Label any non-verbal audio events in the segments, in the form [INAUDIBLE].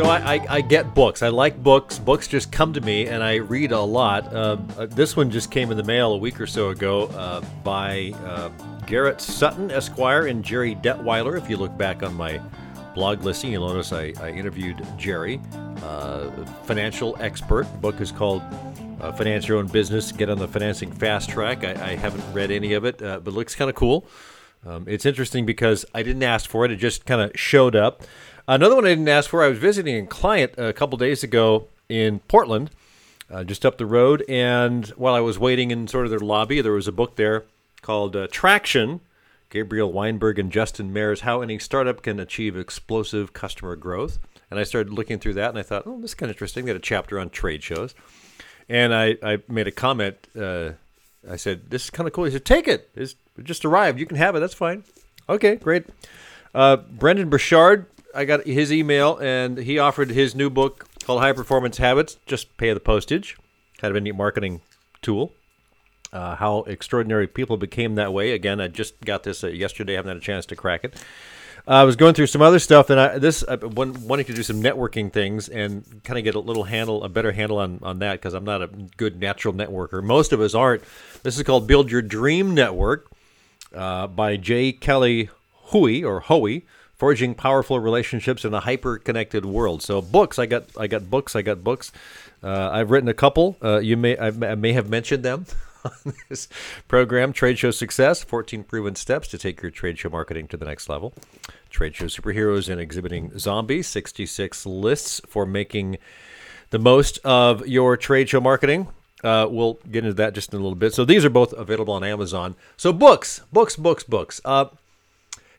So I, I, I, get books. I like books. Books just come to me, and I read a lot. Uh, uh, this one just came in the mail a week or so ago uh, by uh, Garrett Sutton, Esquire, and Gerri Detweiler. If you look back on my blog listing, you'll notice I, I interviewed Gerri, uh, financial expert. The book is called uh, Finance Your Own Business Get on the Financing Fast Track. I, I haven't read any of it, but it looks kind of cool. Um, it's interesting because I didn't ask for it, it just kind of showed up. Another one I didn't ask for. I was visiting a client a couple days ago in Portland, uh, just up the road, and while I was waiting in sort of their lobby, there was a book there called uh, Traction. Gabriel Weinberg and Justin Mares, How Any Startup Can Achieve Explosive Customer Growth. And I started looking through that and I thought, oh, this is kind of interesting. They had a chapter on trade shows. And I, I made a comment. Uh, I said, this is kind of cool. He said, take it. It's, it just arrived. You can have it. That's fine. Okay, great. Uh, Brendon Burchard I got his email, and he offered his new book called High Performance Habits. Just pay the postage. Kind of a neat marketing tool. Uh, how extraordinary people became that way. Again, I just got this uh, yesterday. I haven't had a chance to crack it. Uh, I was going through some other stuff, and I, this uh, wanting to do some networking things and kind of get a little handle, a better handle on on that because I'm not a good natural networker. Most of us aren't. This is called Build Your Dream Network uh, by J. Kelly Hoey or Hoey forging powerful relationships in a hyper-connected world. So books, I got, I got books, I got books. Uh, I've written a couple. Uh, you may, I may have mentioned them [LAUGHS] on this program. Trade Show Success: 14 Proven Steps to Take Your Trade Show Marketing to the Next Level. Trade Show Superheroes and Exhibiting Zombies: 66 lists for making the most of your trade show marketing. Uh, we'll get into that just in a little bit. So these are both available on Amazon. So books, books, books, books. Uh,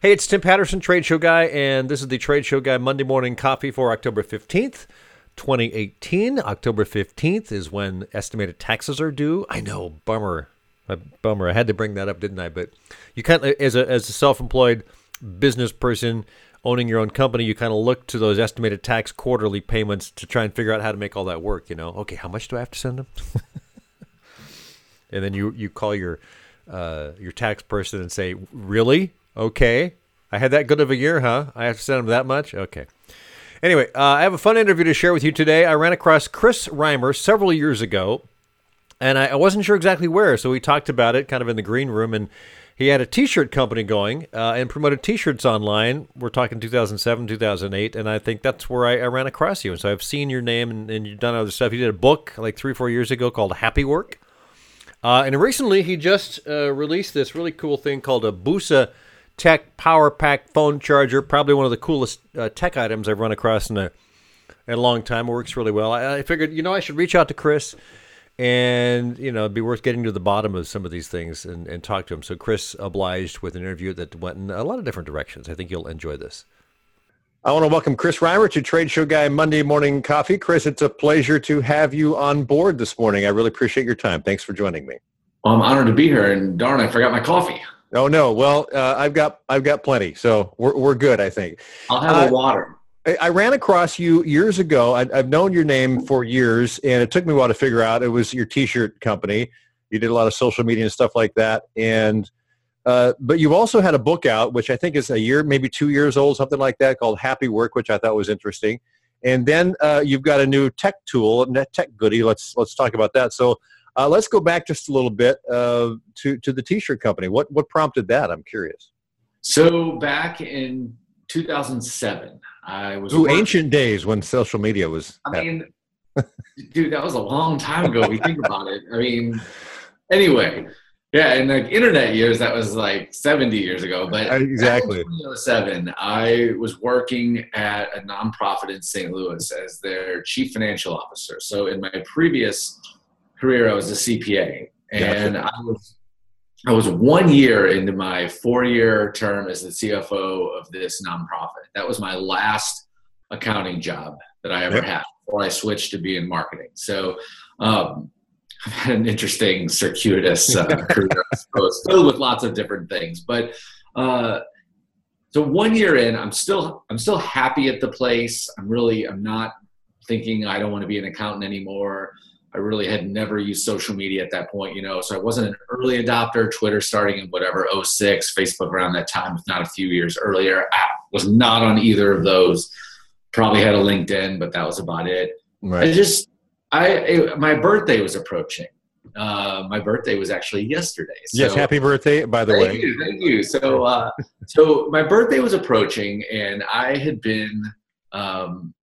Hey, it's Tim Patterson, Trade Show Guy, and this is the Trade Show Guy Monday Morning Coffee for October 15th, 2018. October 15th is when estimated taxes are due. I know, bummer. A bummer. I had to bring that up, didn't I? But you kind of, as a, as a self employed business person owning your own company, you kind of look to those estimated tax quarterly payments to try and figure out how to make all that work. You know, okay, how much do I have to send them? [LAUGHS] and then you, you call your uh, your tax person and say, really? Okay. I had that good of a year, huh? I have to send him that much? Okay. Anyway, uh, I have a fun interview to share with you today. I ran across Chris Reimer several years ago, and I, I wasn't sure exactly where, so we talked about it kind of in the green room, and he had a t-shirt company going uh, and promoted t-shirts online. We're talking 2007, 2008, and I think that's where I, I ran across you. And so I've seen your name, and, and, you've done other stuff. You did a book like three, four years ago called Happy Work. Uh, and recently, he just uh, released this really cool thing called a Boosa – tech power pack phone charger. Probably one of the coolest uh, tech items I've run across in a, in a long time. It works really well. I, I, figured, you know, I should reach out to Chris and, you know, it'd be worth getting to the bottom of some of these things and, and talk to him. So Chris obliged with an interview that went in a lot of different directions. I think you'll enjoy this. I want to welcome Chris Reimer to Trade Show Guy Monday Morning Coffee. Chris, it's a pleasure to have you on board this morning. I really appreciate your time. Thanks for joining me. Well, I'm honored to be here, and darn, I forgot my coffee. Oh no. Well, uh, I've got I've got plenty, so we're we're good. I think. I'll have uh, a water. I, I, ran across you years ago. I, have known your name for years, and it took me a while to figure out it was your T-shirt company. You did a lot of social media and stuff like that, and uh, but you've also had a book out, which I think is a year, maybe two years old, something like that, called Happy Work, which I thought was interesting. And then uh, you've got a new tech tool, net tech goodie. Let's let's talk about that. So uh, let's go back just a little bit uh, to to the T-shirt company. What what prompted that? I'm curious. So back in 2007, I was. Ooh, ancient days when social media was. I mean, [LAUGHS] dude, that was a long time ago. We think about it. I mean, anyway, yeah, in like internet years, that was like 70 years ago. But exactly. 2007, I was working at a nonprofit in St. Louis as their chief financial officer. So in my previous career, I was a CPA, and gotcha. I was I was one year into my four year term as the CFO of this nonprofit. That was my last accounting job that I ever yep. had before I switched to be in marketing. So um, I've had an interesting circuitous uh, [LAUGHS] career, I suppose, filled with lots of different things. But uh, so one year in, I'm still I'm still happy at the place. I'm really I'm not thinking I don't want to be an accountant anymore. I really had never used social media at that point, you know, so I wasn't an early adopter. Twitter starting in whatever 06, Facebook around that time, if not a few years earlier. I was not on either of those. probably had a LinkedIn, but that was about it. Right. I just, I, it, my birthday was approaching. Uh, my birthday was actually yesterday. So, yes, happy birthday, by the thank way. Thank you, thank you. So, uh, so my birthday was approaching, and I had been um,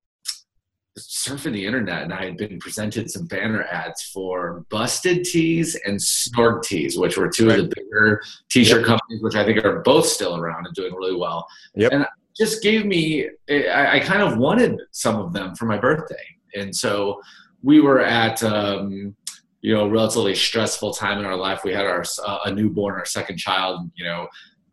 surfing the internet, and I had been presented some banner ads for Busted Tees and Snorg Tees, which were two right. of the bigger T-shirt yep. companies, which I think are both still around and doing really well. Yep. And just gave me, I, I kind of wanted some of them for my birthday, and so we were at. Um, you know, relatively stressful time in our life. We had our uh, a newborn, our second child. You know,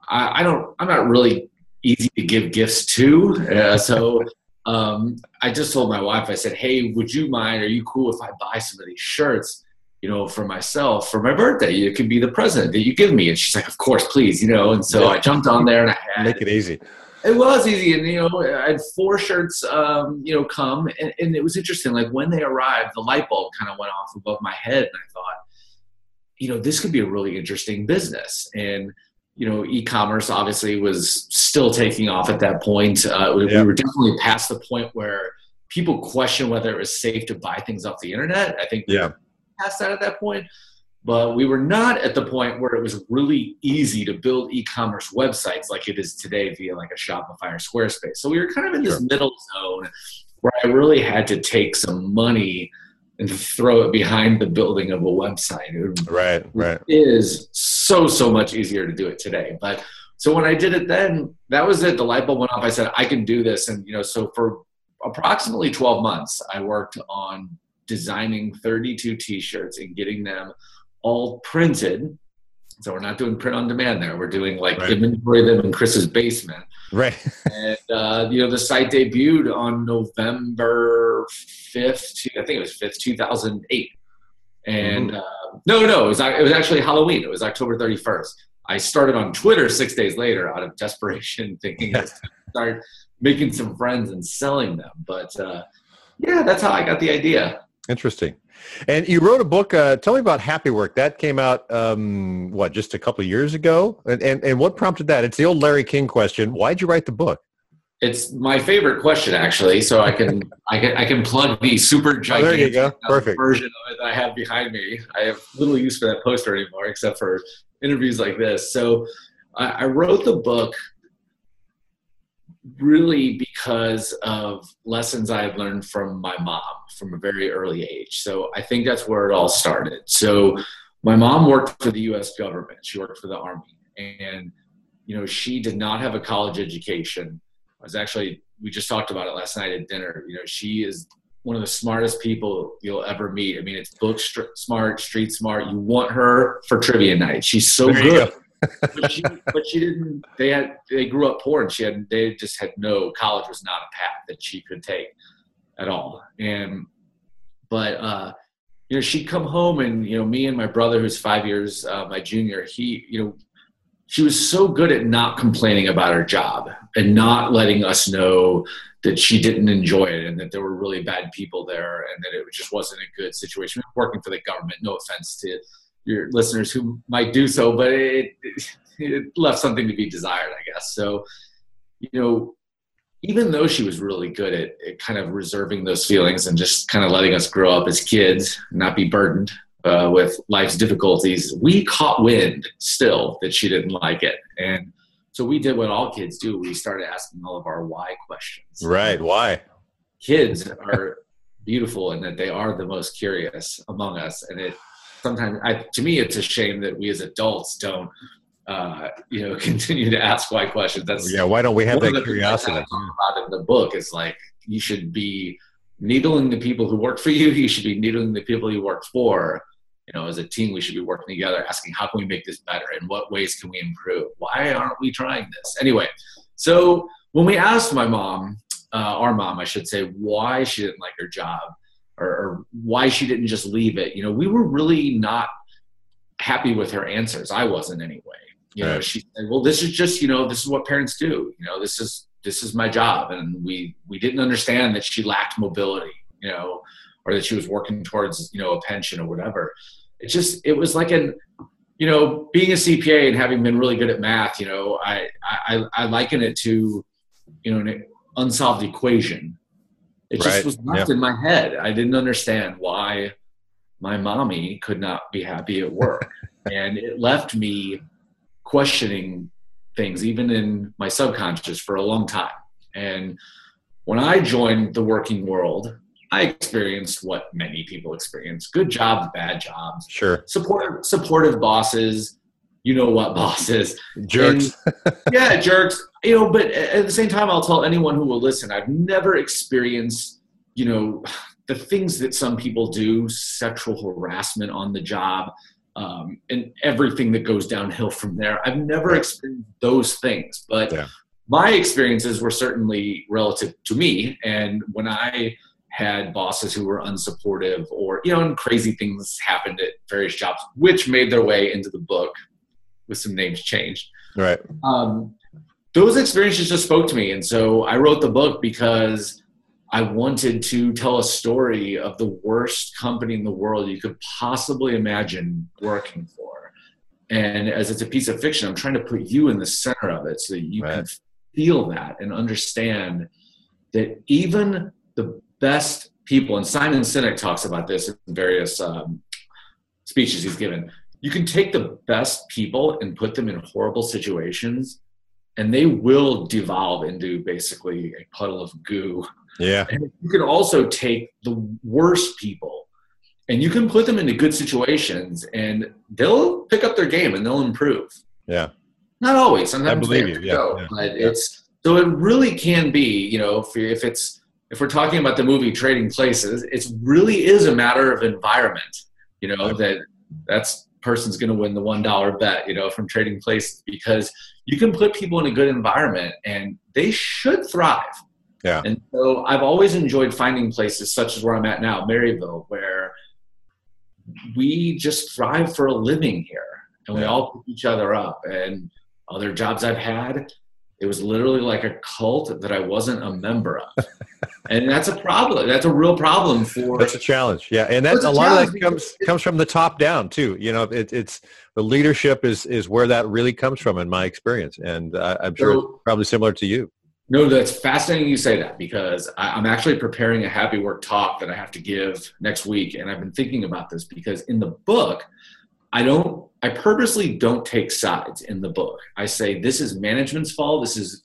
I, I, don't, I'm not really easy to give gifts to, uh, so um, I just told my wife. I said, "Hey, would you mind? Are you cool if I buy some of these shirts?" You know, for myself for my birthday, it could be the present that you give me. And she's like, "Of course, please." You know, and so yeah. I jumped on there and I had, make it easy it was easy and you know i had four shirts um, you know come and, and, it was interesting like when they arrived the light bulb kind of went off above my head and i thought you know this could be a really interesting business and you know e-commerce obviously was still taking off at that point. Uh, we, we were definitely past the point where people question whether it was safe to buy things off the internet. I think yeah. past that at that point. But we were not at the point where it was really easy to build e-commerce websites like it is today via like a Shopify or Squarespace. So we were kind of in this sure. middle zone where I really had to take some money and throw it behind the building of a website. It right, right. Is so so much easier to do it today. But so when I did it then, that was it. The light bulb went off. I said I can do this, and you know, so for approximately 12 months, I worked on designing 32 T-shirts and getting them all printed. So we're not doing print on demand there. We're doing like right. inventory them in Chris's basement. Right. and uh, you know the site debuted on November fifth. I think it was fifth, two thousand eight. And mm-hmm. uh, no, no, it was it was actually Halloween. It was October thirty first. I started on Twitter six days later out of desperation, [LAUGHS] thinking yeah. start making some friends and selling them. But uh, yeah, that's how I got the idea. Interesting. And you wrote a book. Uh, tell me about Happy Work. That came out um, what just a couple of years ago. And, and and what prompted that? It's the old Larry King question. Why'd you write the book? It's my favorite question, actually. So I can I can I can plug the super gigantic oh, go. Perfect. version of it that I have behind me. I have little use for that poster anymore, except for interviews like this. So I, I wrote the book really because of lessons I had learned from my mom from a very early age. So I think that's where it all started. So my mom worked for the US government. She worked for the army and you know, she did not have a college education. I was actually we just talked about it last night at dinner. You know, she is one of the smartest people you'll ever meet. I mean, it's book smart, street smart. You want her for trivia night. She's so there good but, she, but she didn't. They had they grew up poor, and she had they just had no college was not a path that she could take at all. And but uh, you know, she'd come home, and you know, me and my brother, who's five years uh, my junior, he you know, she was so good at not complaining about her job and not letting us know that she didn't enjoy it and that there were really bad people there and that it just wasn't a good situation. Working for the government, no offense to your listeners who might do so, but it, it left something to be desired, I guess. So, you know, even though she was really good at, at, kind of reserving those feelings and just kind of letting us grow up as kids, not be burdened uh, with life's difficulties, we caught wind still that she didn't like it. And so we did what all kids do. We started asking all of our why questions. Right. Why? Kids are beautiful and that they are the most curious among us. And it sometimes I, to me it's a shame that we as adults don't uh, you know [LAUGHS] continue to ask why questions. That's yeah why don't we have that curiosity? about in the book is like you should be needling the people who work for you [LAUGHS] you should be needling the people you work for. You know as a team we should be working together asking how can we make this better? In what ways can we improve? Why aren't we trying this? Anyway so when we asked my mom uh, our mom i should say why she didn't like her job or, or why she didn't just leave it. You know, we were really not happy with her answers. I wasn't anyway. You know, she said, "Well, this is just you know this is what parents do. You know, this is this is my job," and we we didn't understand that she lacked mobility. You know, or that she was working towards you know a pension or whatever. It just it was like an you know being a CPA and having been really good at math. You know, I I, I liken it to you know an unsolved equation It just right. was left in my head. I didn't understand why my mommy could not be happy at work. [LAUGHS] and it left me questioning things, even in my subconscious, for a long time. And when I joined the working world, I experienced what many people experience good jobs, bad jobs. Sure. Supportive, supportive bosses. You know what bosses. Jerks. And, yeah, jerks. You know, but at the same time, I'll tell anyone who will listen I've never experienced, you know, the things that some people do sexual harassment on the job, um, and everything that goes downhill from there. I've never experienced those things, but yeah. my experiences were certainly relative to me. And when I had bosses who were unsupportive or, you know, and crazy things happened at various jobs, which made their way into the book with some names changed. Right. Um, those experiences just spoke to me. And so I wrote the book because I wanted to tell a story of the worst company in the world you could possibly imagine working for. And as it's a piece of fiction, I'm trying to put you in the center of it so that you right. can feel that and understand that even the best people, and Simon Sinek talks about this in various um, speeches he's given, you can take the best people and put them in horrible situations and they will devolve into basically a puddle of goo yeah. And you can also take the worst people and you can put them into good situations and they'll pick up their game and they'll improve. Yeah. Not always. Sometimes I believe you. Yeah, go, yeah. But yeah. it's so it really can be, you know, if, if it's if we're talking about the movie Trading Places, it really is a matter of environment. You know, that that's person's going to win the one dollar bet, you know, from Trading Places because you can put people in a good environment and they should thrive. Yeah. And so I've always enjoyed finding places such as where I'm at now, Maryville, where we just thrive for a living here and we yeah. all pick each other up. And other jobs I've had, it was literally like a cult that I wasn't a member of. [LAUGHS] and that's a problem. That's a real problem for That's a challenge. Yeah. And that's a, a lot of that comes comes from the top down too. You know, it, it's the leadership is is where that really comes from in my experience. And uh, I'm sure so, it's probably similar to you. No, that's fascinating you say that because I, am actually preparing a happy work talk that I have to give next week. And I've been thinking about this because in the book, I don't, I purposely don't take sides in the book. I say this is management's fault, this is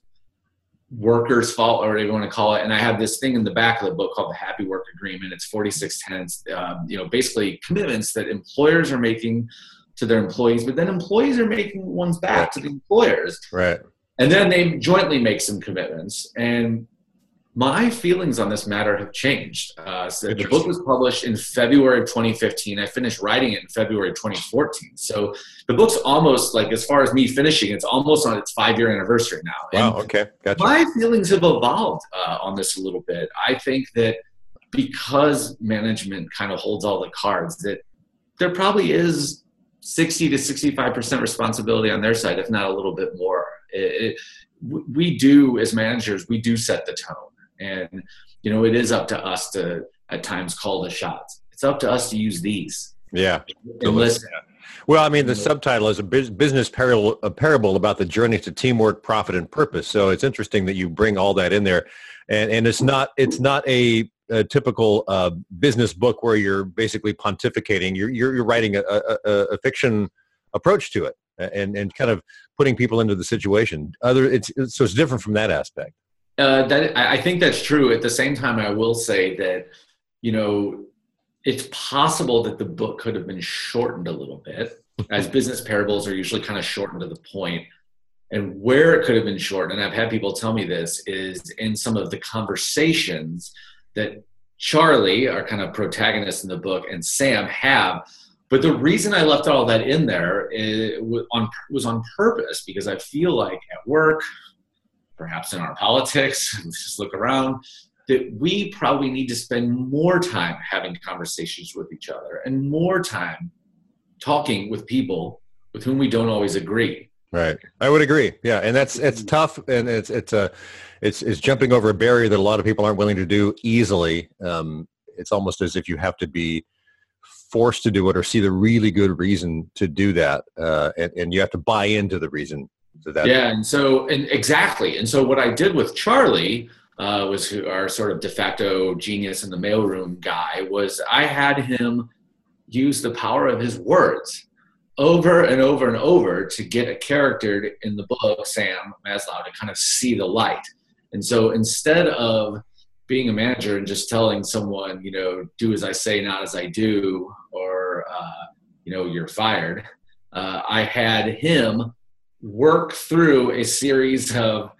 workers' fault, or whatever you want to call it. And I have this thing in the back of the book called the Happy Work Agreement. It's 46 tenants, um, you know, basically commitments that employers are making to their employees, but then employees are making ones back to the employers. Right. And then they jointly make some commitments. And my feelings on this matter have changed. Uh, so the book was published in February of 2015. I finished writing it in February of 2014. So the book's almost like, as far as me finishing, it's almost on its five year anniversary now. Wow. And okay. Gotcha. My feelings have evolved uh, on this a little bit. I think that because management kind of holds all the cards, that there probably is 60 to 65% responsibility on their side, if not a little bit more. It, it, we do, as managers, we do set the tone. And, you know, it is up to us to, at times, call the shots. It's up to us to use these. Yeah. And listen. Well, I mean, the subtitle is a business parable, a parable about the journey to teamwork, profit, and purpose. So it's interesting that you bring all that in there, and and it's not it's not a a typical uh, business book where you're basically pontificating. You're you're, you're writing a, a, a, fiction approach to it, and and kind of putting people into the situation. Other it's so it's different from that aspect. Uh, that I think that's true. At the same time, I will say that you know it's possible that the book could have been shortened a little bit, [LAUGHS] as business parables are usually kind of shortened to the point. And where it could have been shortened, and I've had people tell me this, is in some of the conversations that Charlie, our kind of protagonist in the book, and Sam have. But the reason I left all that in there on, was on purpose because I feel like at work, perhaps in our politics, [LAUGHS] just look around, that we probably need to spend more time having conversations with each other and more time talking with people with whom we don't always agree. Right. I would agree. Yeah. And that's, it's tough and it's, it's a, it's, it's jumping over a barrier that a lot of people aren't willing to do easily. Um, it's almost as if you have to be forced to do it or see the really good reason to do that. Uh, and, and you have to buy into the reason that. Yeah. And so, and exactly. And so what I did with Charlie, uh, was our sort of de facto genius in the mailroom guy, was I had him use the power of his words over and over and over to get a character in the book, Sam Maslow, to kind of see the light. And so instead of being a manager and just telling someone, you know, do as I say, not as I do, or, uh, you know, you're fired, uh, I had him work through a series of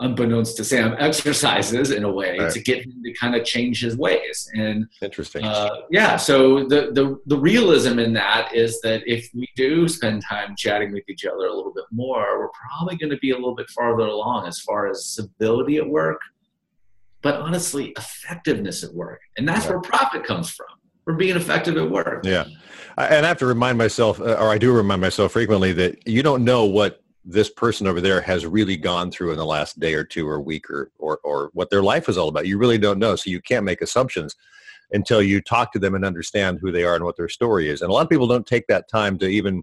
unbeknownst to Sam, exercises in a way right. to get him to kind of change his ways. And interesting. Uh, yeah. So the, the, the realism in that is that if we do spend time chatting with each other a little bit more, we're probably going to be a little bit farther along as far as civility at work, but honestly, effectiveness at work. And that's yeah. where profit comes from. From being effective at work. Yeah. And I have to remind myself, uh, or I do remind myself frequently, that you don't know what this person over there has really gone through in the last day or two or week or, or, or what their life is all about. You really don't know. So you can't make assumptions until you talk to them and understand who they are and what their story is. And a lot of people don't take that time to even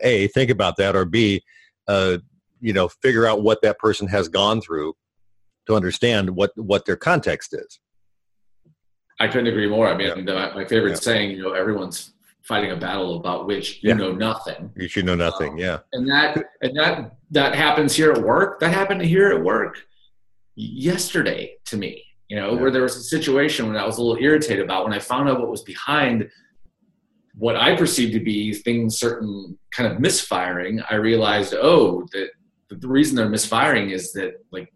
A, think about that or B, uh, you know, figure out what that person has gone through to understand what, what their context is. I couldn't agree more. I mean, yeah. my favorite yeah. saying, you know, everyone's fighting a battle about which you know nothing. You should know nothing, um, yeah. And that and that that happens here at work. That happened here at work yesterday to me. You know, yeah. where there was a situation when I was a little irritated about when I found out what was behind what I perceived to be things certain kind of misfiring. I realized, oh, that the reason they're misfiring is that like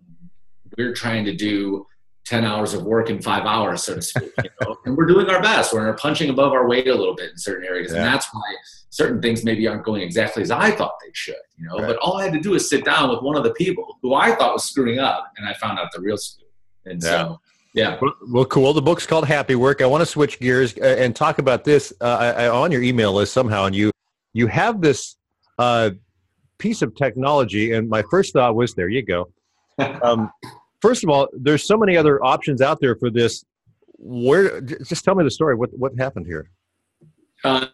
we're trying to do 10 hours of work in five hours, so to speak. You know? [LAUGHS] and we're doing our best. We're punching above our weight a little bit in certain areas. Yeah. And that's why certain things maybe aren't going exactly as I thought they should, you know. Right. But all I had to do is sit down with one of the people who I thought was screwing up, and I found out the real screw. And yeah. so, yeah. Well, cool. The book's called Happy Work. I want to switch gears uh, and talk about this uh, I, I, on your email list somehow. And you, you have this uh, piece of technology, and my first thought was, there you go. [LAUGHS] Um, first of all, there's so many other options out there for this. Where just tell me the story. What what happened here? Uh,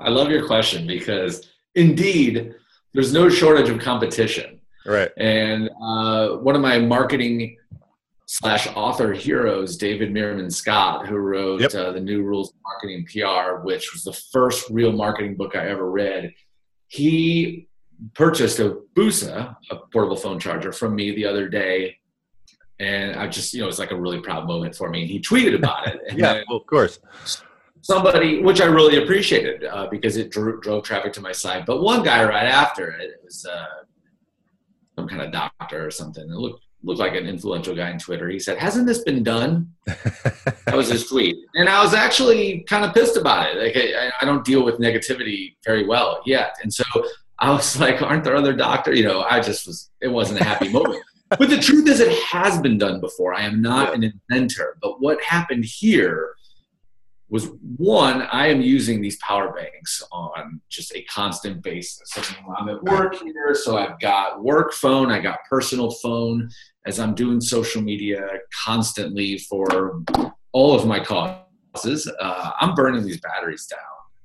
I love your question because indeed, there's no shortage of competition. Right. And uh, one of my marketing slash author heroes, David Meerman Scott, who wrote yep. uh, the New Rules of Marketing PR, which was the first real marketing book I ever read. He purchased a Boosa, a portable phone charger, from me the other day, and I just, you know, it was like a really proud moment for me. And he tweeted about it. [LAUGHS] yeah, well, of course. Somebody, which I really appreciated uh, because it drew, drove traffic to my site. But one guy right after it, it was uh, some kind of doctor or something. It looked looked like an influential guy on Twitter. He said, "Hasn't this been done?" that was his tweet, and I was actually kind of pissed about it. Like I, I, don't deal with negativity very well yet, and so I was like, aren't there other doctors? You know, I just was, it wasn't a happy moment. But the truth is, it has been done before. I am not an inventor. But what happened here was one, I am using these power banks on just a constant basis. I'm at work here, so I've got work phone, I got personal phone as I'm doing social media constantly for all of my causes. Uh, I'm burning these batteries down.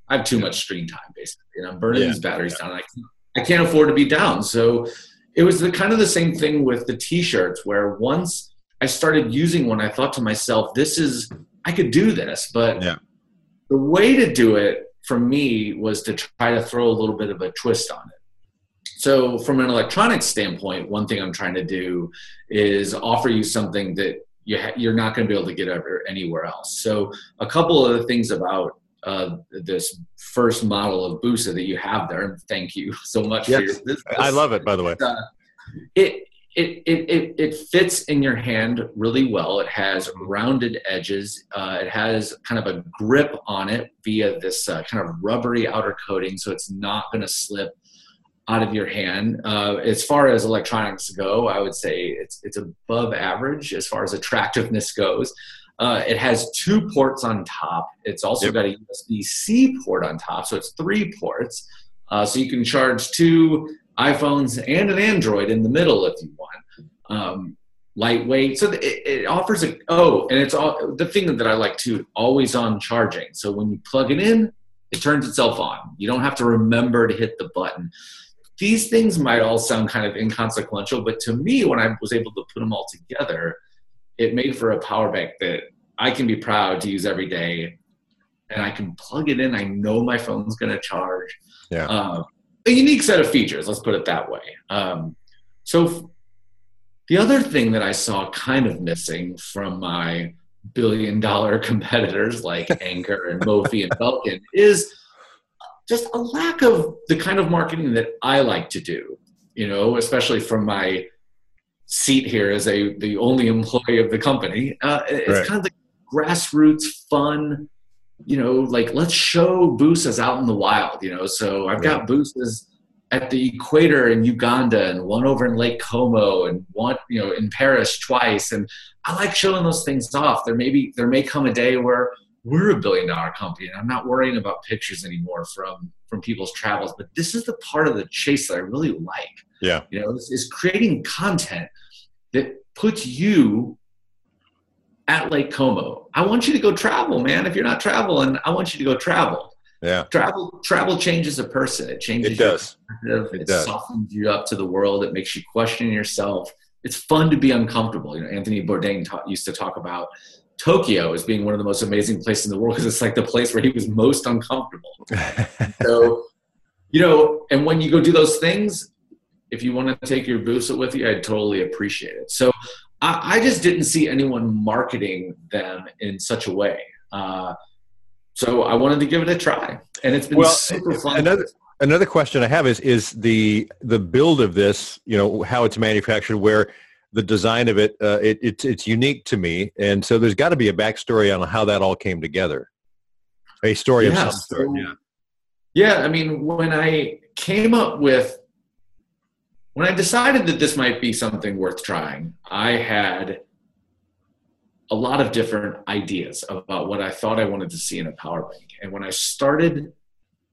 I have too much screen time basically, and I'm burning yeah. these batteries down. I can't, I can't afford to be down. So it was the kind of the same thing with the t-shirts, where once I started using one, I thought to myself, "This is I could do this," but yeah. the way to do it for me was to try to throw a little bit of a twist on it. So, from an electronics standpoint, one thing I'm trying to do is offer you something that you ha- you're not going to be able to get ever anywhere else. So, a couple of the things about uh, this first model of Boosa that you have there. And thank you so much yes. for your this, I love it, by the way. Uh, it, it, it, it, it fits in your hand really well. It has rounded edges. Uh, it has kind of a grip on it via this uh, kind of rubbery outer coating, so it's not going to slip out of your hand. Uh, as far as electronics go, I would say it's it's above average as far as attractiveness goes. Uh, it has two ports on top. It's also yep. got a USB C port on top, so it's three ports. Uh, so you can charge two iPhones and an Android in the middle if you want. Um, lightweight, so it, it, offers a oh, and it's all the thing that I like too. Always on charging. So when you plug it in, it turns itself on. You don't have to remember to hit the button. These things might all sound kind of inconsequential, but to me, when I was able to put them all together it made for a power bank that I can be proud to use every day, and I can plug it in. I know my phone's going to charge. Yeah. Uh, a unique set of features. Let's put it that way. Um, so the other thing that I saw kind of missing from my billion dollar [LAUGHS] competitors like [LAUGHS] Anker and Mophie and Belkin is just a lack of the kind of marketing that I like to do, you know, especially from my seat here as a the only employee of the company. Uh, it's right. kind of the grassroots fun, you know, like let's show boosas out in the wild, you know. So I've got boosas at the equator in Uganda and one over in Lake Como and one, you know, in Paris twice. And I like showing those things off. There may be, there may come a day where we're a billion dollar company and I'm not worrying about pictures anymore from, from people's travels, but this is the part of the chase that I really like. Yeah. You know, is, is creating content that puts you at Lake Como. I want you to go travel, man. If you're not traveling, I want you to go travel. Yeah. Travel travel changes a person. It changes it does. It, it does. softens you up to the world. It makes you question yourself. It's fun to be uncomfortable. You know, Anthony Bourdain ta- used to talk about Tokyo as being one of the most amazing places in the world because it's like the place where he was most uncomfortable. [LAUGHS] so, you know, and when you go do those things, if you want to take your Boosa with you, I'd totally appreciate it. So I, I, just didn't see anyone marketing them in such a way. Uh, so I wanted to give it a try, and it's been well, super fun. Another another question I have is is the the build of this, you know, how it's manufactured, where the design of it, uh, it it's it's unique to me, and so there's got to be a backstory on how that all came together. A story yeah, of some sort. So, yeah. Yeah, I mean, when I came up with when I decided that this might be something worth trying, I had a lot of different ideas about what I thought I wanted to see in a power bank. And when I started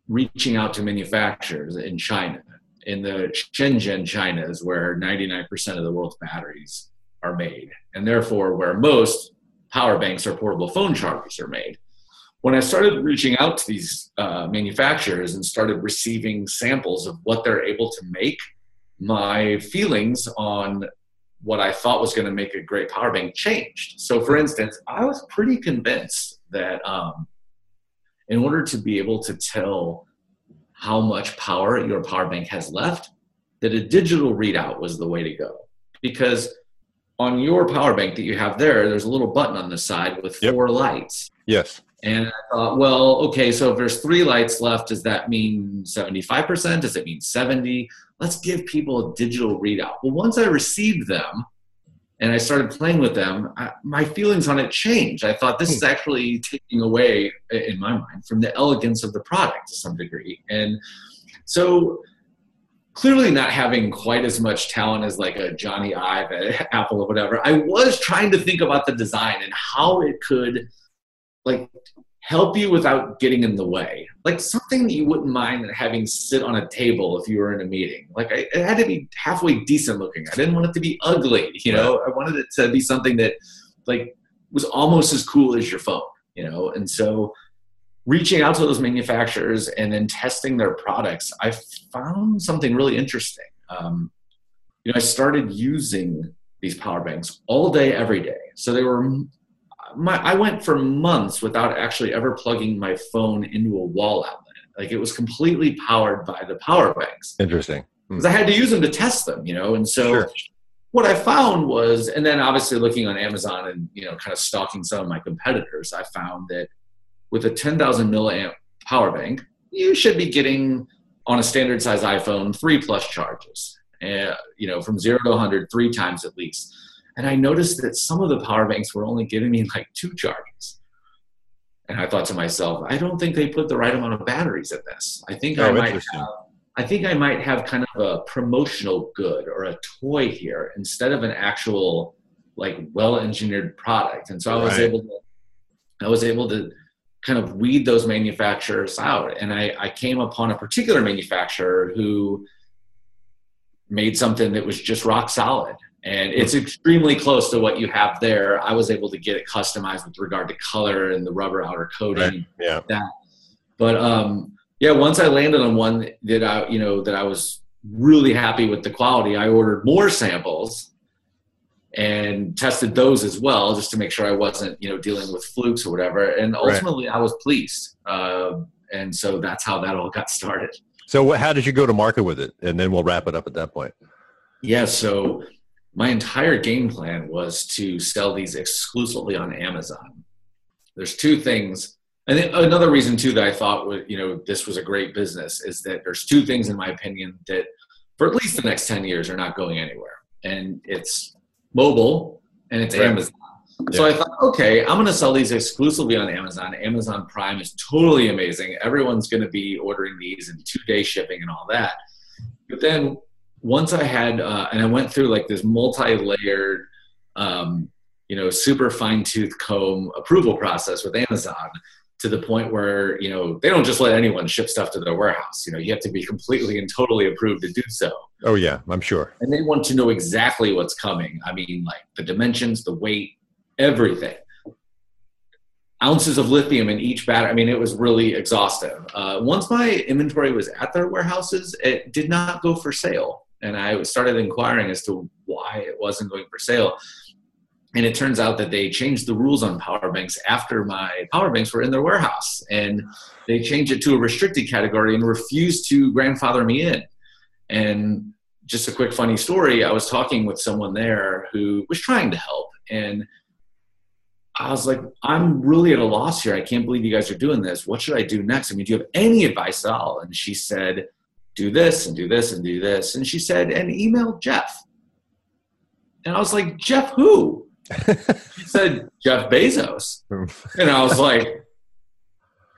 reaching out to manufacturers in China, in the Shenzhen, China is where 99% of the world's batteries are made, and therefore where most power banks or portable phone chargers are made. When I started reaching out to these uh, manufacturers and started receiving samples of what they're able to make, my feelings on what I thought was going to make a great power bank changed. So, for instance, I was pretty convinced that um, in order to be able to tell how much power your power bank has left, that a digital readout was the way to go. Because on your power bank that you have there, there's a little button on the side with four lights. Yes. And I thought, well, okay, so if there's three lights left, does that mean 75%? Does it mean 70? Let's give people a digital readout. Well, once I received them and I started playing with them, I, my feelings on it changed. I thought this is hmm. actually taking away, in my mind, from the elegance of the product to some degree. And so clearly not having quite as much talent as like a Jony Ive at Apple or whatever, I was trying to think about the design and how it could – like help you without getting in the way. Like something that you wouldn't mind having sit on a table if you were in a meeting. Like I, it had to be halfway decent looking. I didn't want it to be ugly. You know, I wanted it to be something that like was almost as cool as your phone. You know, and so reaching out to those manufacturers and then testing their products, I found something really interesting. Um, you know, I started using these power banks all day, every day. So they were my, I went for months without actually ever plugging my phone into a wall outlet. Like it was completely powered by the power banks. Interesting. Because hmm. I had to use them to test them, you know. And so sure. what I found was, and then obviously looking on Amazon and you know, kind of stalking some of my competitors, I found that with a 10,000 milliamp power bank, you should be getting on a standard size iPhone three plus charges. Uh, you know, from zero to 100 three times at least. And I noticed that some of the power banks were only giving me like two charges. And I thought to myself, I don't think they put the right amount of batteries in this. I think oh, I might have, I think I might have kind of a promotional good or a toy here instead of an actual like well-engineered product. And so I was right. able to I was able to kind of weed those manufacturers out. And I, I came upon a particular manufacturer who made something that was just rock solid and it's extremely close to what you have there. I was able to get it customized with regard to color and the rubber outer coating. Right. Yeah. That. But um, yeah, once I landed on one that I, you know, that I was really happy with the quality, I ordered more samples. and tested those as well just to make sure I wasn't, you know, dealing with flukes or whatever. And ultimately, right. I was pleased, uh, and so that's how that all got started. So, how did you go to market with it? And then we'll wrap it up at that point. Yeah. So, my entire game plan was to sell these exclusively on Amazon. There's two things. And another reason too that I thought you know this was a great business is that there's two things in my opinion that for at least the next 10 years are not going anywhere. And it's mobile and it's right. Amazon. Yeah. So I thought, okay, I'm going to sell these exclusively on Amazon. Amazon Prime is totally amazing. Everyone's going to be ordering these and two day shipping and all that. But then once I had, uh, and I went through like this multi layered, um, you know, super fine tooth comb approval process with Amazon to the point where, you know, they don't just let anyone ship stuff to their warehouse. You know, you have to be completely and totally approved to do so. Oh, yeah, I'm sure. And they want to know exactly what's coming. I mean, like the dimensions, the weight, everything ounces of lithium in each battery. I mean, it was really exhaustive. Uh, once my inventory was at their warehouses, it did not go for sale and I started inquiring as to why it wasn't going for sale. And it turns out that they changed the rules on power banks after my power banks were in their warehouse. And they changed it to a restricted category and refused to grandfather me in. And just a quick funny story I was talking with someone there who was trying to help. And I was like, I'm really at a loss here. I can't believe you guys are doing this. What should I do next? I mean, do you have any advice at all? And she said, do this and do this and do this. And she said, and email Jeff. And I was like, Jeff who? [LAUGHS] she said, Jeff Bezos. and I was like,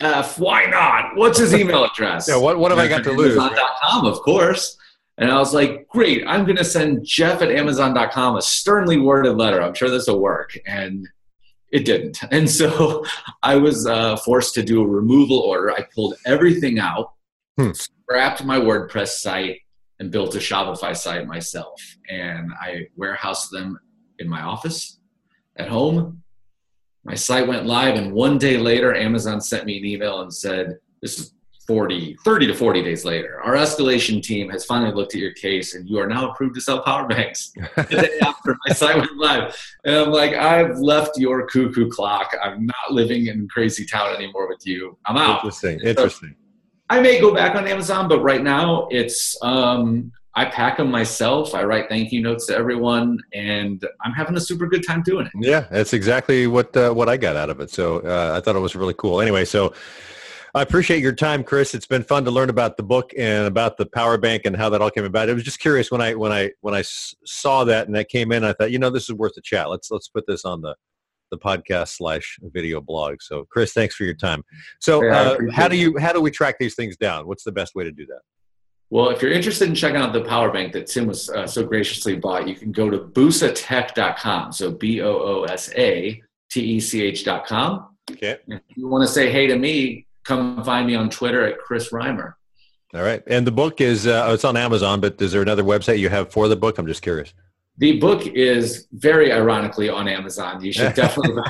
F, why not? What's his email address? Yeah, what, what have I got to lose? Amazon.com, of course. And I was like, great, I'm going to send Jeff at Amazon.com a sternly worded letter. I'm sure this will work. And it didn't. And so [LAUGHS] I was uh, forced to do a removal order. I pulled everything out, hmm scrapped my WordPress site and built a Shopify site myself. And I warehoused them in my office at home. My site went live, and one day later, Amazon sent me an email and said, This is 40, 30 to 40 days later. Our escalation team has finally looked at your case, and you are now approved to sell power banks. [LAUGHS] the day after my site went live. And I'm like, I've left your cuckoo clock. I'm not living in crazy town anymore with you. I'm out. Interesting. Interesting. I may go back on Amazon, but right now it's um, I pack them myself. I write thank you notes to everyone, and I'm having a super good time doing it. Yeah, that's exactly what uh, what I got out of it. So uh, I thought it was really cool. Anyway, so I appreciate your time, Chris. It's been fun to learn about the book and about the power bank and how that all came about. It was just curious when I when I when I saw that and that came in. I thought, you know, this is worth a chat. Let's let's put this on the the podcast slash video blog. So, Chris, thanks for your time. So, uh, how do you how do we track these things down? What's the best way to do that? Well, if you're interested in checking out the power bank that Tim was uh, so graciously bought, you can go to boosatech.com. So B O O S A T E C H.com. Okay. If you want to say hey to me, come find me on Twitter at Chris Reimer. All right. And the book is uh, it's on Amazon, but is there another website you have for the book? I'm just curious. The book is very ironically on Amazon. You should [LAUGHS] definitely.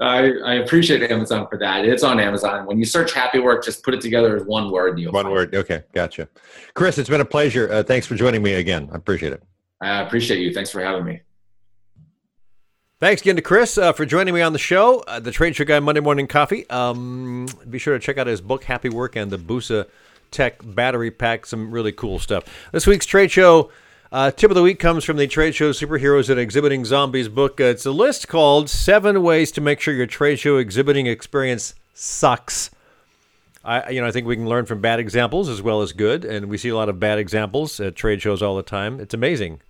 I, I appreciate Amazon for that. It's on Amazon. When you search happy work, just put it together as one word. And you'll one word. It. Okay, gotcha. Chris, it's been a pleasure. Uh, thanks for joining me again. I appreciate it. I appreciate you. Thanks for having me. Thanks again to Chris uh, for joining me on the show, uh, the Trade Show Guy Monday Morning Coffee. Um, be sure to check out his book, Happy Work, and the Boosa Tech Battery Pack. Some really cool stuff. This week's Trade Show uh, tip of the week comes from the Trade Show Superheroes and Exhibiting Zombies book. Uh, it's a list called Seven Ways to Make Sure Your Trade Show Exhibiting Experience Sucks. I, you know, I think we can learn from bad examples as well as good, and we see a lot of bad examples at trade shows all the time. It's amazing.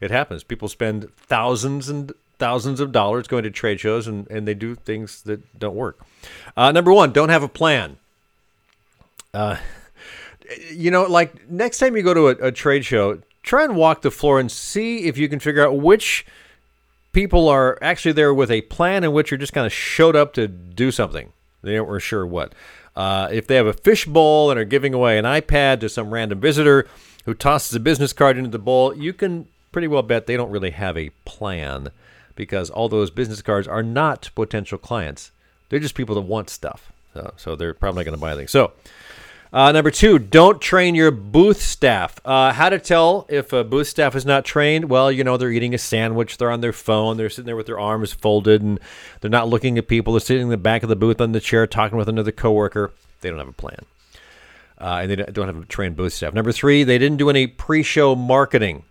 It happens. People spend thousands and thousands of dollars going to trade shows, and, and they do things that don't work. Uh, number one, don't have a plan. Uh, [LAUGHS] you know, like next time you go to a, a trade show, try and walk the floor and see if you can figure out which people are actually there with a plan and which are just kind of showed up to do something. They weren't sure what. Uh, if they have a fishbowl and are giving away an iPad to some random visitor who tosses a business card into the bowl, you can pretty well bet they don't really have a plan because all those business cards are not potential clients. They're just people that want stuff. So, so they're probably not going to buy anything. So, Uh, number two, don't train your booth staff. Uh, how to tell if a booth staff is not trained? Well, you know, they're eating a sandwich, they're on their phone, they're sitting there with their arms folded, and they're not looking at people. They're sitting in the back of the booth on the chair talking with another coworker. They don't have a plan. Uh, and they don't have a trained booth staff. Number three, they didn't do any pre show marketing.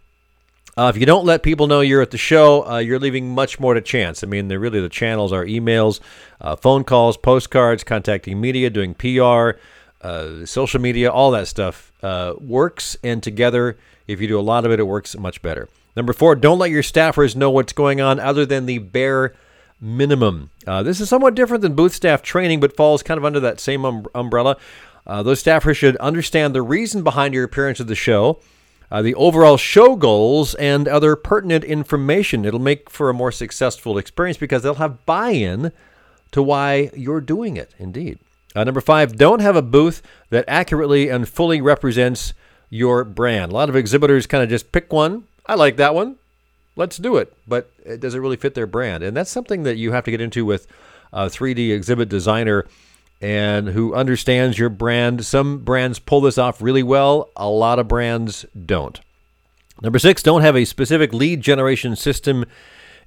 Uh, if you don't let people know you're at the show, uh, you're leaving much more to chance. I mean, really the channels are emails, uh, phone calls, postcards, contacting media, doing PR, uh, social media, all that stuff uh, works. And together, if you do a lot of it, it works much better. Number four, don't let your staffers know what's going on other than the bare minimum. Uh, this is somewhat different than booth staff training, but falls kind of under that same um- umbrella. Uh, those staffers should understand the reason behind your appearance at the show. Uh, the overall show goals and other pertinent information. It'll make for a more successful experience because they'll have buy in to why you're doing it, indeed. Uh, number five, don't have a booth that accurately and fully represents your brand. A lot of exhibitors kind of just pick one. I like that one. Let's do it. But it doesn't really fit their brand. And that's something that you have to get into with a 3D exhibit designer and who understands your brand. Some brands pull this off really well, a lot of brands don't. Number six, don't have a specific lead generation system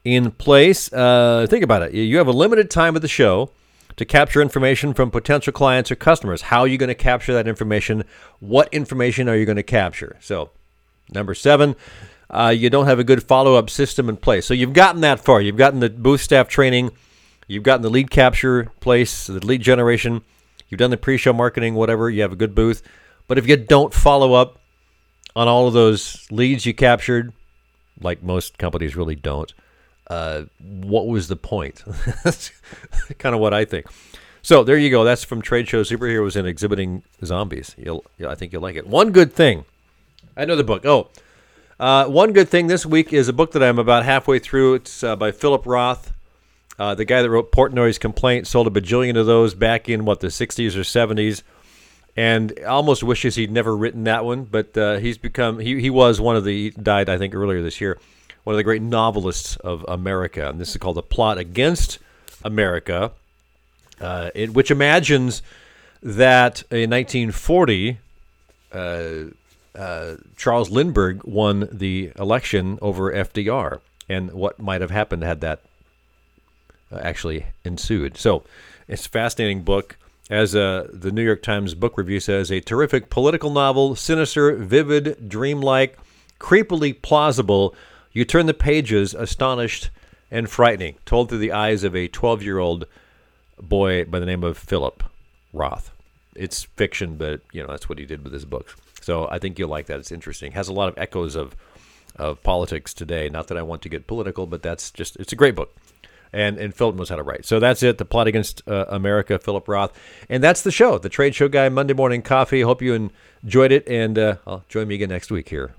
in place. Uh, think about it. You have a limited time at the show to capture information from potential clients or customers. How are you going to capture that information? What information are you going to capture? So, number seven, uh, you don't have a good follow up system in place. So, you've gotten that far. You've gotten the booth staff training, you've gotten the lead capture place, the lead generation, you've done the pre show marketing, whatever. You have a good booth. But if you don't follow up on all of those leads you captured, like most companies really don't, uh, what was the point? [LAUGHS] That's kind of what I think. So there you go. That's from Trade Show Superheroes and Exhibiting Zombies. You'll, I think you'll like it. One good thing. Another book. Oh, uh, one good thing this week is a book that I'm about halfway through. It's uh, by Philip Roth, uh, the guy that wrote Portnoy's Complaint. Sold a bajillion of those back in what the 60s or 70s, and almost wishes he'd never written that one. But uh, he's become he he was one of the died I think earlier this year one of the great novelists of America. And this is called The Plot Against America, uh, it, which imagines that in 1940, uh, uh, Charles Lindbergh won the election over FDR and what might have happened had that uh, actually ensued. So it's a fascinating book. As uh, the New York Times book review says, a terrific political novel, sinister, vivid, dreamlike, creepily plausible you turn the pages astonished and frightening, told through the eyes of a 12 year old boy by the name of Philip Roth. It's fiction, but you know that's what he did with his books. So I think you'll like that. It's interesting. It has a lot of echoes of of politics today. Not that I want to get political, but that's just it's a great book. And and Philip knows how to write. So that's it. The plot against uh, America, Philip Roth, and that's the show. The Trade Show Guy Monday Morning Coffee. Hope you enjoyed it, and uh, I'll join me again next week here